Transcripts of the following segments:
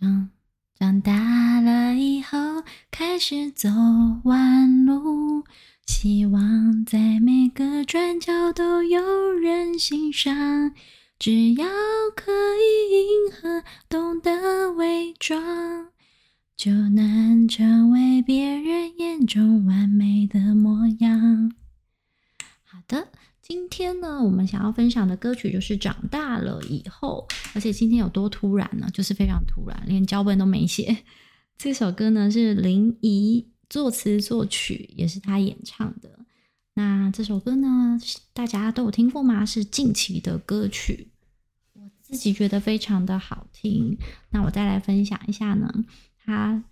长长大了以后，开始走弯路，希望在每个转角都有人欣赏。只要可以迎合，懂得伪装，就能成为别人眼中完美的模样。好的。今天呢，我们想要分享的歌曲就是《长大了以后》，而且今天有多突然呢？就是非常突然，连脚本都没写。这首歌呢是林怡作词作曲，也是他演唱的。那这首歌呢，大家都有听过吗？是近期的歌曲，我自己觉得非常的好听。那我再来分享一下呢，他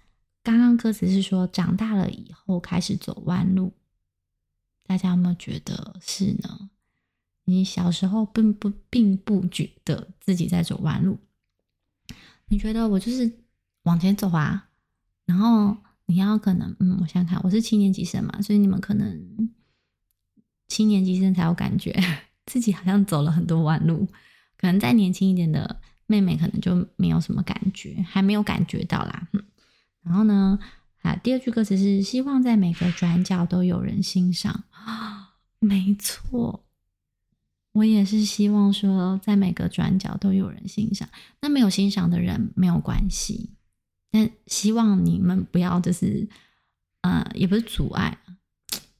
刚刚歌词是说长大了以后开始走弯路。大家有没有觉得是呢？你小时候并不并不觉得自己在走弯路，你觉得我就是往前走啊？然后你要可能，嗯，我想想看，我是七年级生嘛，所以你们可能七年级生才有感觉 自己好像走了很多弯路，可能再年轻一点的妹妹可能就没有什么感觉，还没有感觉到啦。然后呢？啊，第二句歌词是希望在每个转角都有人欣赏啊，没错，我也是希望说在每个转角都有人欣赏。那没有欣赏的人没有关系，但希望你们不要就是，呃，也不是阻碍，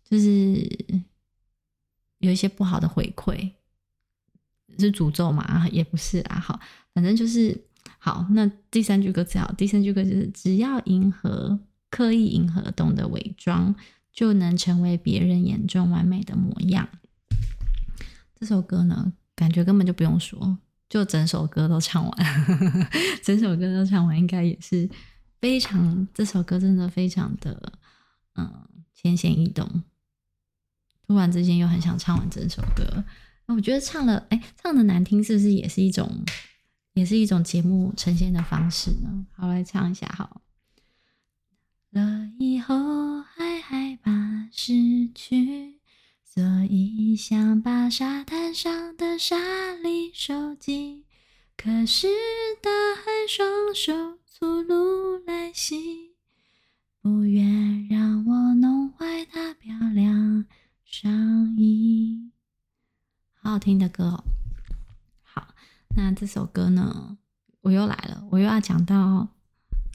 就是有一些不好的回馈，是诅咒嘛？也不是啊，好，反正就是好。那第三句歌词好，第三句歌词是只要迎合。刻意迎合，懂得伪装，就能成为别人眼中完美的模样。这首歌呢，感觉根本就不用说，就整首歌都唱完，整首歌都唱完，应该也是非常。这首歌真的非常的，嗯，浅显易懂。突然之间又很想唱完整首歌。那我觉得唱了，哎，唱的难听，是不是也是一种，也是一种节目呈现的方式呢？好，来唱一下，好。了以后还害怕失去，所以想把沙滩上的沙粒收集。可是大海双手粗鲁来袭，不愿让我弄坏它漂亮上衣。好好听的歌哦。好，那这首歌呢，我又来了，我又要讲到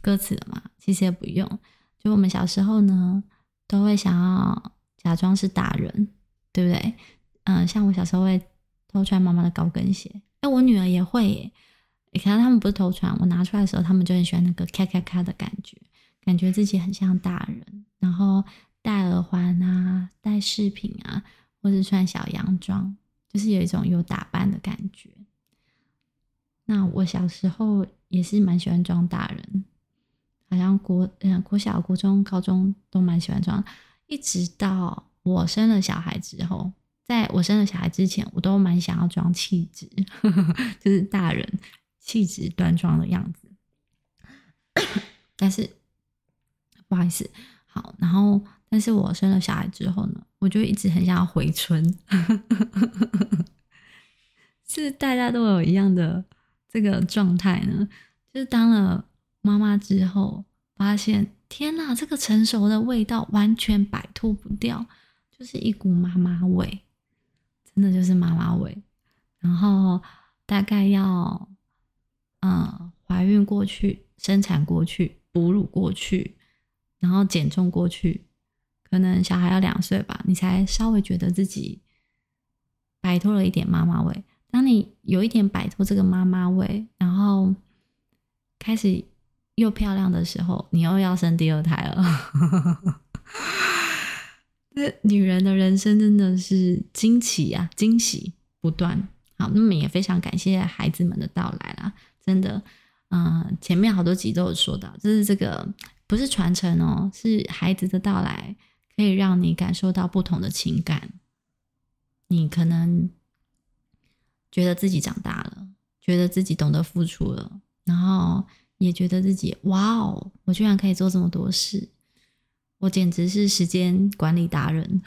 歌词了嘛？其实也不用。就我们小时候呢，都会想要假装是大人，对不对？嗯，像我小时候会偷穿妈妈的高跟鞋，哎，我女儿也会耶。你看他们不是偷穿，我拿出来的时候，他们就很喜欢那个咔咔咔的感觉，感觉自己很像大人。然后戴耳环啊，戴饰品啊，或者穿小洋装，就是有一种有打扮的感觉。那我小时候也是蛮喜欢装大人。好像国嗯国小、国中、高中都蛮喜欢装，一直到我生了小孩之后，在我生了小孩之前，我都蛮想要装气质，就是大人气质端庄的样子。但是不好意思，好，然后但是我生了小孩之后呢，我就一直很想要回春，是大家都有一样的这个状态呢，就是当了。妈妈之后发现，天哪，这个成熟的味道完全摆脱不掉，就是一股妈妈味，真的就是妈妈味。然后大概要，嗯，怀孕过去、生产过去、哺乳过去，然后减重过去，可能小孩要两岁吧，你才稍微觉得自己摆脱了一点妈妈味。当你有一点摆脱这个妈妈味，然后开始。又漂亮的时候，你又要生第二胎了。这女人的人生真的是惊奇啊，惊喜不断。好，那么也非常感谢孩子们的到来啦，真的，嗯、前面好多集都有说到，就是这个不是传承哦，是孩子的到来可以让你感受到不同的情感。你可能觉得自己长大了，觉得自己懂得付出了，然后。也觉得自己哇哦，我居然可以做这么多事，我简直是时间管理达人。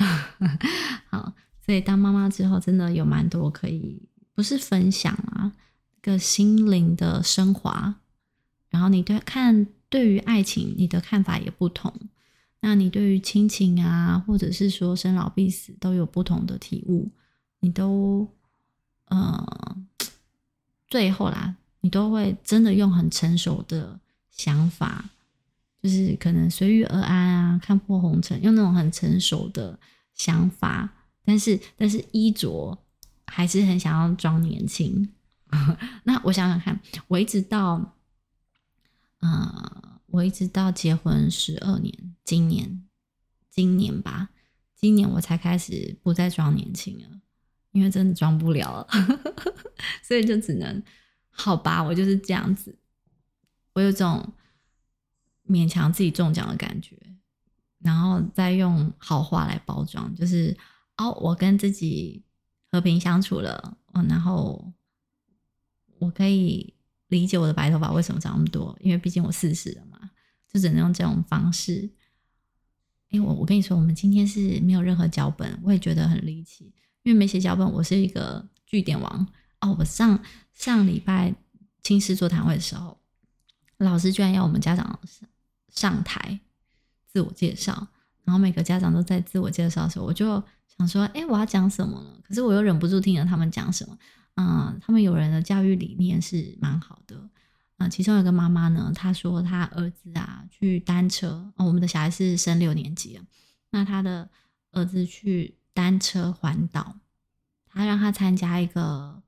好，所以当妈妈之后，真的有蛮多可以不是分享啊，个心灵的升华，然后你对看对于爱情你的看法也不同，那你对于亲情啊，或者是说生老病死都有不同的体悟，你都呃 最后啦，你都会真的用很成熟的想法，就是可能随遇而安啊，看破红尘，用那种很成熟的想法，但是但是衣着还是很想要装年轻。那我想想看，我一直到，呃，我一直到结婚十二年，今年，今年吧，今年我才开始不再装年轻了，因为真的装不了了，所以就只能，好吧，我就是这样子，我有种勉强自己中奖的感觉，然后再用好话来包装，就是哦，我跟自己和平相处了，嗯，然后。我可以理解我的白头发为什么长那么多，因为毕竟我四十了嘛，就只能用这种方式。因为我我跟你说，我们今天是没有任何脚本，我也觉得很离奇，因为没写脚本，我是一个据点王哦。我上上礼拜亲师座谈会的时候，老师居然要我们家长上上台自我介绍，然后每个家长都在自我介绍的时候，我就想说，哎，我要讲什么呢？可是我又忍不住听着他们讲什么。嗯，他们有人的教育理念是蛮好的。嗯，其中有个妈妈呢，她说她儿子啊去单车，哦，我们的小孩是升六年级了，那他的儿子去单车环岛，他让他参加一个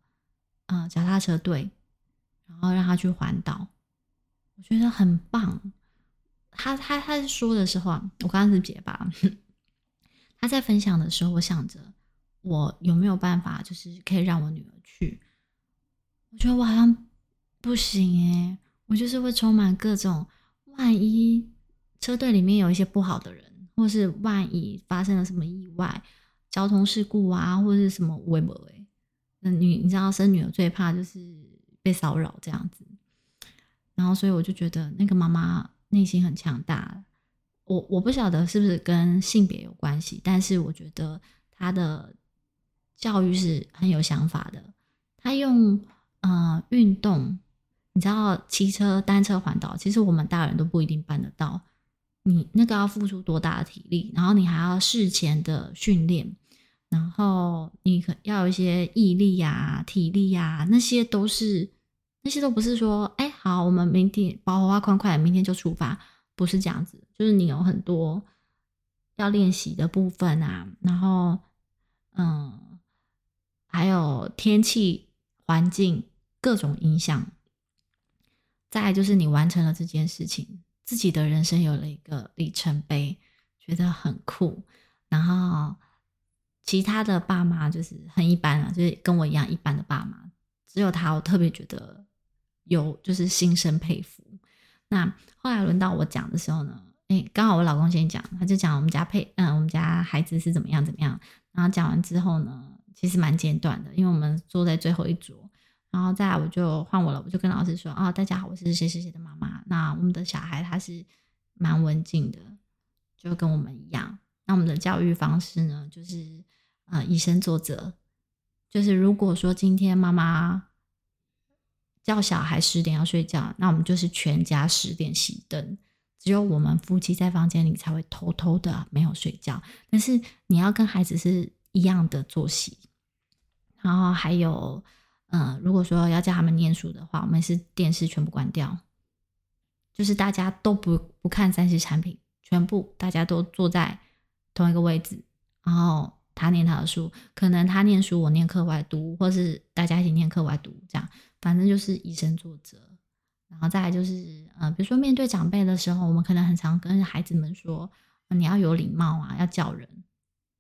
嗯脚踏车队，然后让他去环岛，我觉得很棒。他他他说的时候啊，我刚刚是结巴，他在分享的时候，我想着。我有没有办法，就是可以让我女儿去？我觉得我好像不行诶，我就是会充满各种万一车队里面有一些不好的人，或是万一发生了什么意外、交通事故啊，或者是什么微博诶，那女你知道生女儿最怕就是被骚扰这样子，然后所以我就觉得那个妈妈内心很强大。我我不晓得是不是跟性别有关系，但是我觉得她的。教育是很有想法的，他用呃运动，你知道骑车、单车环岛，其实我们大人都不一定办得到。你那个要付出多大的体力，然后你还要事前的训练，然后你可要有一些毅力呀、体力呀，那些都是那些都不是说，哎，好，我们明天包花快快，明天就出发，不是这样子，就是你有很多要练习的部分啊，然后嗯。还有天气、环境各种影响，再就是你完成了这件事情，自己的人生有了一个里程碑，觉得很酷。然后其他的爸妈就是很一般啊，就是跟我一样一般的爸妈，只有他我特别觉得有就是心生佩服。那后来轮到我讲的时候呢，诶，刚好我老公先讲，他就讲我们家配嗯，我们家孩子是怎么样怎么样。然后讲完之后呢。其实蛮简短的，因为我们坐在最后一桌，然后再来我就换我了，我就跟老师说：“啊、哦，大家好，我是谁谁谁的妈妈。那我们的小孩他是蛮文静的，就跟我们一样。那我们的教育方式呢，就是呃以身作则，就是如果说今天妈妈叫小孩十点要睡觉，那我们就是全家十点熄灯，只有我们夫妻在房间里才会偷偷的没有睡觉。但是你要跟孩子是一样的作息。”然后还有，呃，如果说要叫他们念书的话，我们是电视全部关掉，就是大家都不不看三 C 产品，全部大家都坐在同一个位置，然后他念他的书，可能他念书，我念课外读，或是大家一起念课外读，这样，反正就是以身作则。然后再来就是，呃，比如说面对长辈的时候，我们可能很常跟孩子们说，你要有礼貌啊，要叫人。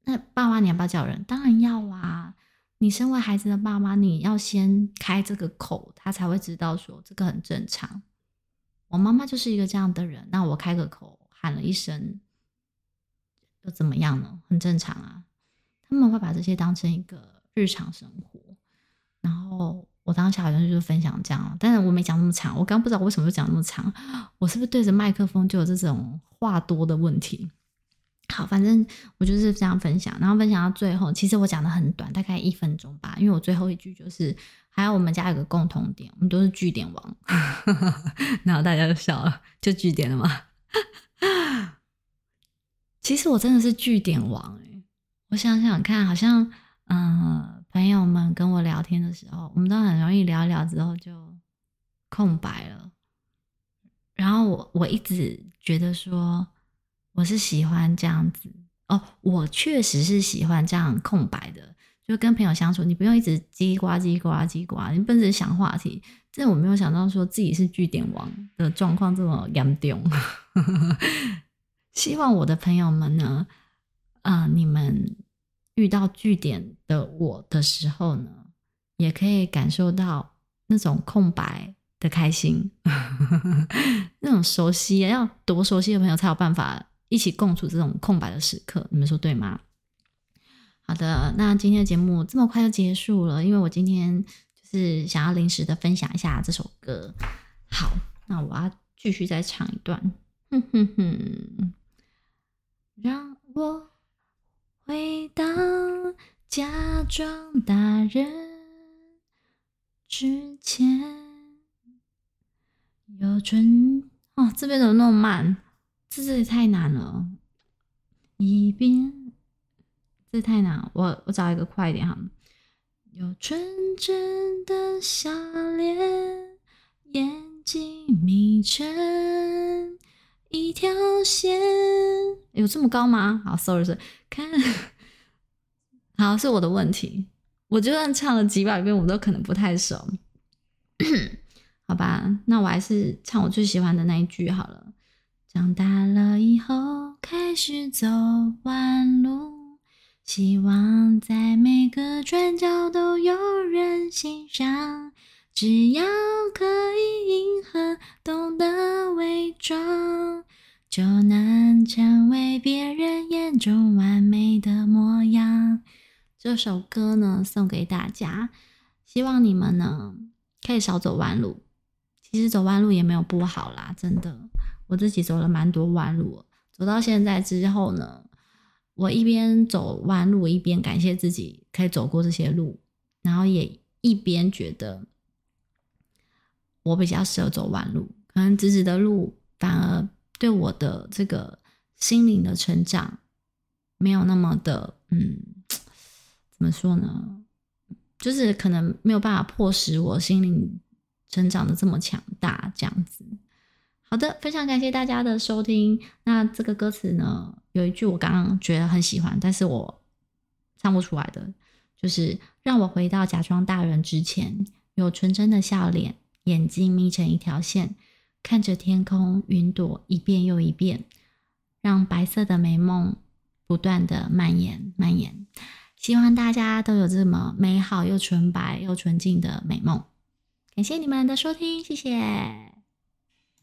那爸妈你要不要叫人？当然要啊。你身为孩子的爸妈，你要先开这个口，他才会知道说这个很正常。我妈妈就是一个这样的人，那我开个口喊了一声，又怎么样呢？很正常啊。他们会把这些当成一个日常生活。然后我当时好像就是分享这样，但是我没讲那么长。我刚不知道为什么就讲那么长，我是不是对着麦克风就有这种话多的问题？好，反正我就是这样分享，然后分享到最后，其实我讲的很短，大概一分钟吧，因为我最后一句就是，还有我们家有个共同点，我们都是据点王，然后大家就笑了，就据点了吗？其实我真的是据点王哎，我想想看，好像嗯、朋友们跟我聊天的时候，我们都很容易聊一聊之后就空白了，然后我我一直觉得说。我是喜欢这样子哦，我确实是喜欢这样空白的，就跟朋友相处，你不用一直叽呱叽呱叽呱，你不能想话题。这我没有想到说自己是句点王的状况这么严重。希望我的朋友们呢，啊、你们遇到据点的我的时候呢，也可以感受到那种空白的开心，那种熟悉，要多熟悉的朋友才有办法。一起共处这种空白的时刻，你们说对吗？好的，那今天的节目这么快就结束了，因为我今天就是想要临时的分享一下这首歌。好，那我要继续再唱一段。哼哼哼，让我回到假装大人之前，有春哦，这边怎么那么慢？这这也太难了，一边这太难，我我找一个快一点哈。有纯真的笑脸，眼睛眯成一条线，有这么高吗？好，sorry sorry，看，好是我的问题，我就算唱了几百遍，我都可能不太熟。好吧，那我还是唱我最喜欢的那一句好了。长大了以后，开始走弯路，希望在每个转角都有人欣赏。只要可以迎合，懂得伪装，就能成为别人眼眼中完美的模样。这首歌呢，送给大家，希望你们呢可以少走弯路。其实走弯路也没有不好啦，真的。我自己走了蛮多弯路，走到现在之后呢，我一边走弯路，一边感谢自己可以走过这些路，然后也一边觉得我比较适合走弯路，可能直直的路反而对我的这个心灵的成长没有那么的，嗯，怎么说呢？就是可能没有办法迫使我心灵成长的这么强大，这样子。好的，非常感谢大家的收听。那这个歌词呢，有一句我刚刚觉得很喜欢，但是我唱不出来的，就是让我回到假装大人之前，有纯真的笑脸，眼睛眯成一条线，看着天空云朵一遍又一遍，让白色的美梦不断的蔓延蔓延。希望大家都有这么美好又纯白又纯净的美梦。感谢你们的收听，谢谢。